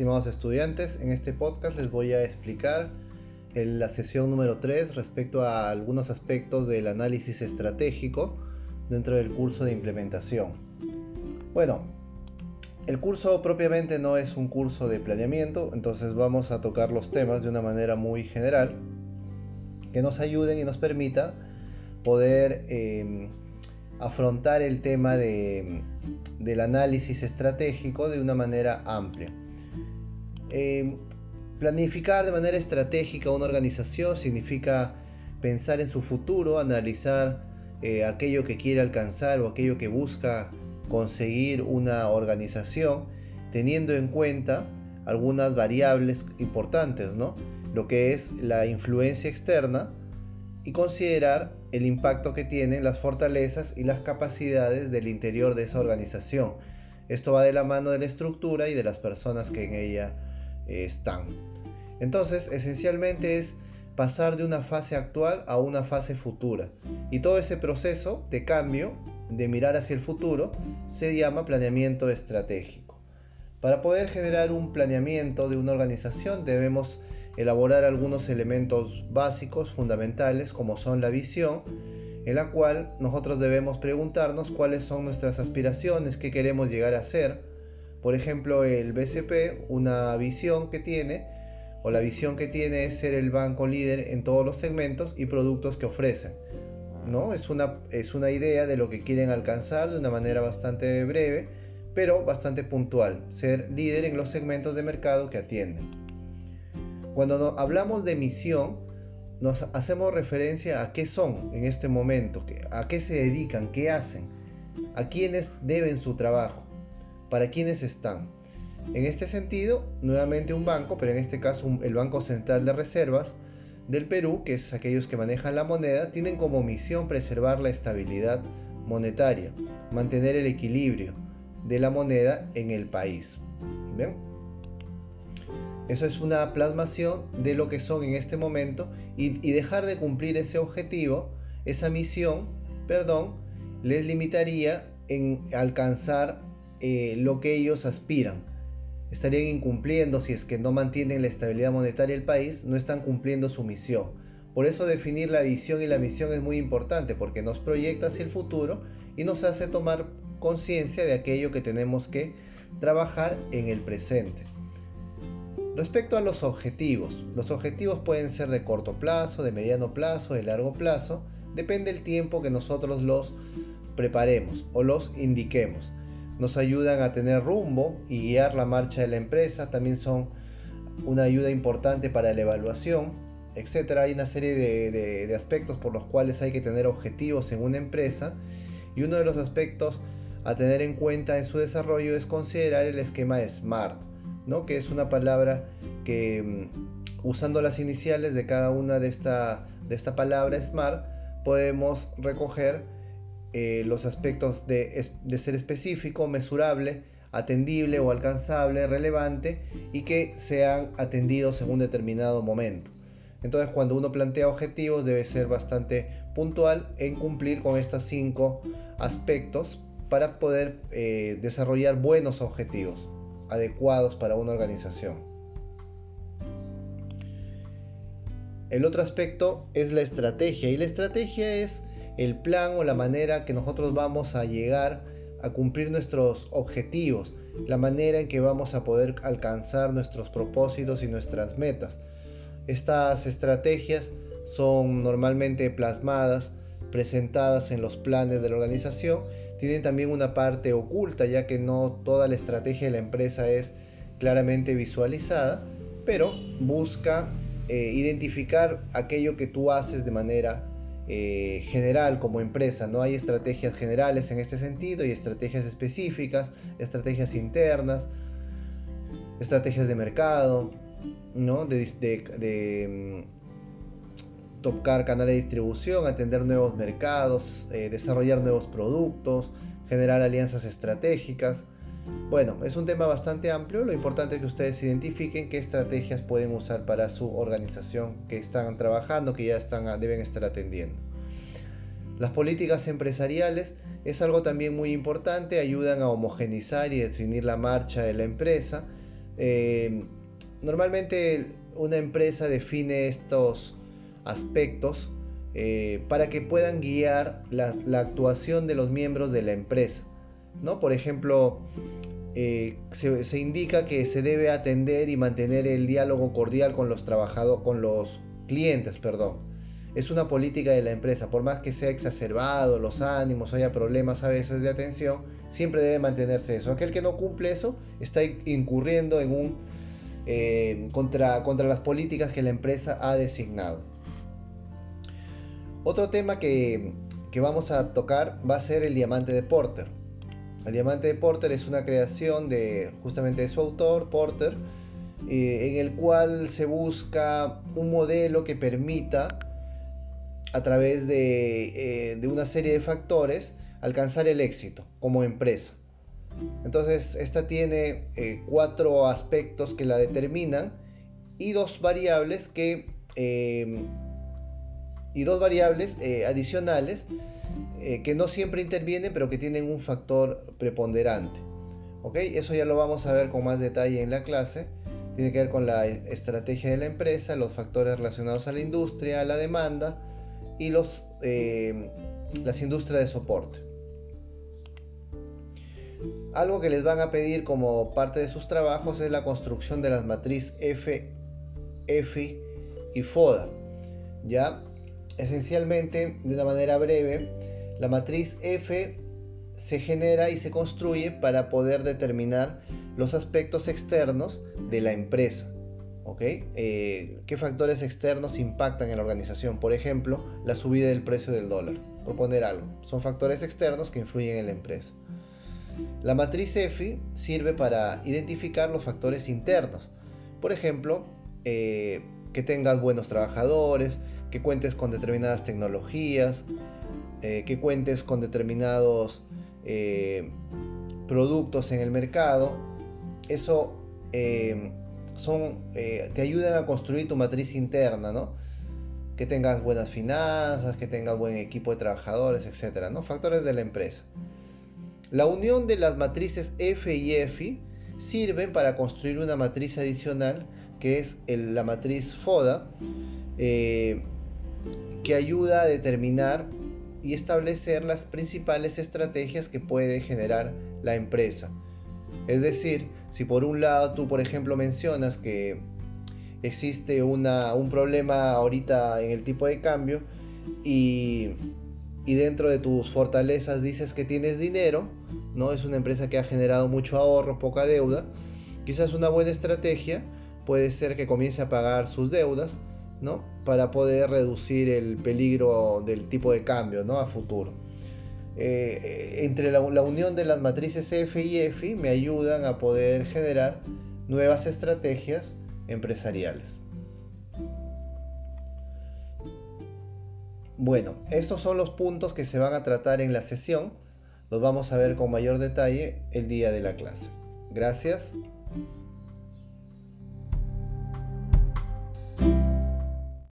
estimados estudiantes. En este podcast les voy a explicar en la sesión número 3 respecto a algunos aspectos del análisis estratégico dentro del curso de implementación. Bueno, el curso propiamente no es un curso de planeamiento, entonces vamos a tocar los temas de una manera muy general que nos ayuden y nos permita poder eh, afrontar el tema de, del análisis estratégico de una manera amplia. Eh, planificar de manera estratégica una organización significa pensar en su futuro, analizar eh, aquello que quiere alcanzar o aquello que busca conseguir una organización, teniendo en cuenta algunas variables importantes, ¿no? Lo que es la influencia externa y considerar el impacto que tienen las fortalezas y las capacidades del interior de esa organización. Esto va de la mano de la estructura y de las personas que en ella están. Entonces, esencialmente es pasar de una fase actual a una fase futura. Y todo ese proceso de cambio, de mirar hacia el futuro, se llama planeamiento estratégico. Para poder generar un planeamiento de una organización debemos elaborar algunos elementos básicos, fundamentales, como son la visión, en la cual nosotros debemos preguntarnos cuáles son nuestras aspiraciones, qué queremos llegar a ser. Por ejemplo, el BCP, una visión que tiene, o la visión que tiene es ser el banco líder en todos los segmentos y productos que ofrecen. ¿no? Es, una, es una idea de lo que quieren alcanzar de una manera bastante breve, pero bastante puntual, ser líder en los segmentos de mercado que atienden. Cuando hablamos de misión, nos hacemos referencia a qué son en este momento, a qué se dedican, qué hacen, a quiénes deben su trabajo, para quiénes están. En este sentido, nuevamente un banco, pero en este caso el Banco Central de Reservas del Perú, que es aquellos que manejan la moneda, tienen como misión preservar la estabilidad monetaria, mantener el equilibrio de la moneda en el país. ¿Ven? Eso es una plasmación de lo que son en este momento y, dejar de cumplir ese objetivo, esa misión, perdón, les limitaría en alcanzar eh, lo que ellos aspiran. Estarían incumpliendo si es que no mantienen la estabilidad monetaria del país, no están cumpliendo su misión. Por eso definir la visión y la misión es muy importante porque nos proyecta hacia el futuro y nos hace tomar conciencia de aquello que tenemos que trabajar en el presente. Respecto a los objetivos, los objetivos pueden ser de corto plazo, de mediano plazo, de largo plazo, depende del tiempo que nosotros los preparemos o los indiquemos. Nos ayudan a tener rumbo y guiar la marcha de la empresa, también son una ayuda importante para la evaluación, etc. Hay una serie de, de aspectos por los cuales hay que tener objetivos en una empresa. Y uno de los aspectos a tener en cuenta en su desarrollo es considerar el esquema SMART que es una palabra que mm, usando las iniciales de cada una de esta, de esta palabra SMART podemos recoger eh, los aspectos de, ser específico, mesurable, atendible o alcanzable, relevante y que sean atendidos en un determinado momento. Entonces cuando uno plantea objetivos debe ser bastante puntual en cumplir con estos cinco aspectos para poder eh, desarrollar buenos objetivos adecuados para una organización. El otro aspecto es la estrategia y la estrategia es el plan o la manera que nosotros vamos a llegar a cumplir nuestros objetivos, la manera en que vamos a poder alcanzar nuestros propósitos y nuestras metas. Estas estrategias son normalmente plasmadas, presentadas en los planes de la organización tienen también una parte oculta, ya que no toda la estrategia de la empresa es claramente visualizada, pero busca eh, identificar aquello que tú haces de manera eh, general como empresa. No hay estrategias generales en este sentido y estrategias específicas, estrategias internas, estrategias de mercado, ¿no? de, mm, tocar canales de distribución, atender nuevos mercados, eh, desarrollar nuevos productos, generar alianzas estratégicas. Bueno, es un tema bastante amplio, lo importante es que ustedes identifiquen qué estrategias pueden usar para su organización que están trabajando, que ya están, deben estar atendiendo. Las políticas empresariales es algo también muy importante, ayudan a homogenizar y definir la marcha de la empresa, Eh, normalmente una empresa define estos aspectos eh, para que puedan guiar la, actuación de los miembros de la empresa. ¿No? Por ejemplo, eh, se, indica que se debe atender y mantener el diálogo cordial con los trabajadores, con los clientes, perdón. Es una política de la empresa, por más que sea exacerbado los ánimos, haya problemas a veces de atención, siempre debe mantenerse eso. Aquel que no cumple eso está incurriendo en un eh, contra, contra las políticas que la empresa ha designado. Otro tema que, vamos a tocar va a ser el diamante de Porter. El diamante de Porter es una creación de justamente de su autor, Porter, eh, en el cual se busca un modelo que permita, a través de, eh, una serie de factores, alcanzar el éxito como empresa. Entonces, esta tiene eh, cuatro aspectos que la determinan y dos variables que y dos variables eh, adicionales eh, que no siempre intervienen pero que tienen un factor preponderante. ¿ok? Eso ya lo vamos a ver con más detalle en la clase. Tiene que ver con la estrategia de la empresa, los factores relacionados a la industria, la demanda y los, eh, las industrias de soporte. Algo que les van a pedir como parte de sus trabajos es la construcción de las matrices F, F y FODA. ¿ya? Esencialmente, de una manera breve, la matriz F se genera y se construye para poder determinar los aspectos externos de la empresa. Eh, ¿Qué factores externos impactan en la organización? Por ejemplo, la subida del precio del dólar, por poner algo. Son factores externos que influyen en la empresa. La matriz F sirve para identificar los factores internos. Por ejemplo, eh, que tengas buenos trabajadores, que cuentes con determinadas tecnologías, eh, que cuentes con determinados eh, productos en el mercado. Eso eh, son, te ayudan a construir tu matriz interna, ¿no? Que tengas buenas finanzas, que tengas buen equipo de trabajadores, etcétera, ¿no? Factores de la empresa. La unión de las matrices F y F sirven para construir una matriz adicional que es la matriz FODA, que ayuda a determinar y establecer las principales estrategias que puede generar la empresa. Es decir, si por un lado tú, por ejemplo, mencionas que existe una, un problema ahorita en el tipo de cambio y, y, dentro de tus fortalezas dices que tienes dinero, ¿no? Es una empresa que ha generado mucho ahorro, poca deuda. Quizás una buena estrategia puede ser que comience a pagar sus deudas para poder reducir el peligro del tipo de cambio ¿no? a futuro. Eh, entre la, unión de las matrices F y F me ayudan a poder generar nuevas estrategias empresariales. Bueno, estos son los puntos que se van a tratar en la sesión. Los vamos a ver con mayor detalle el día de la clase. Gracias.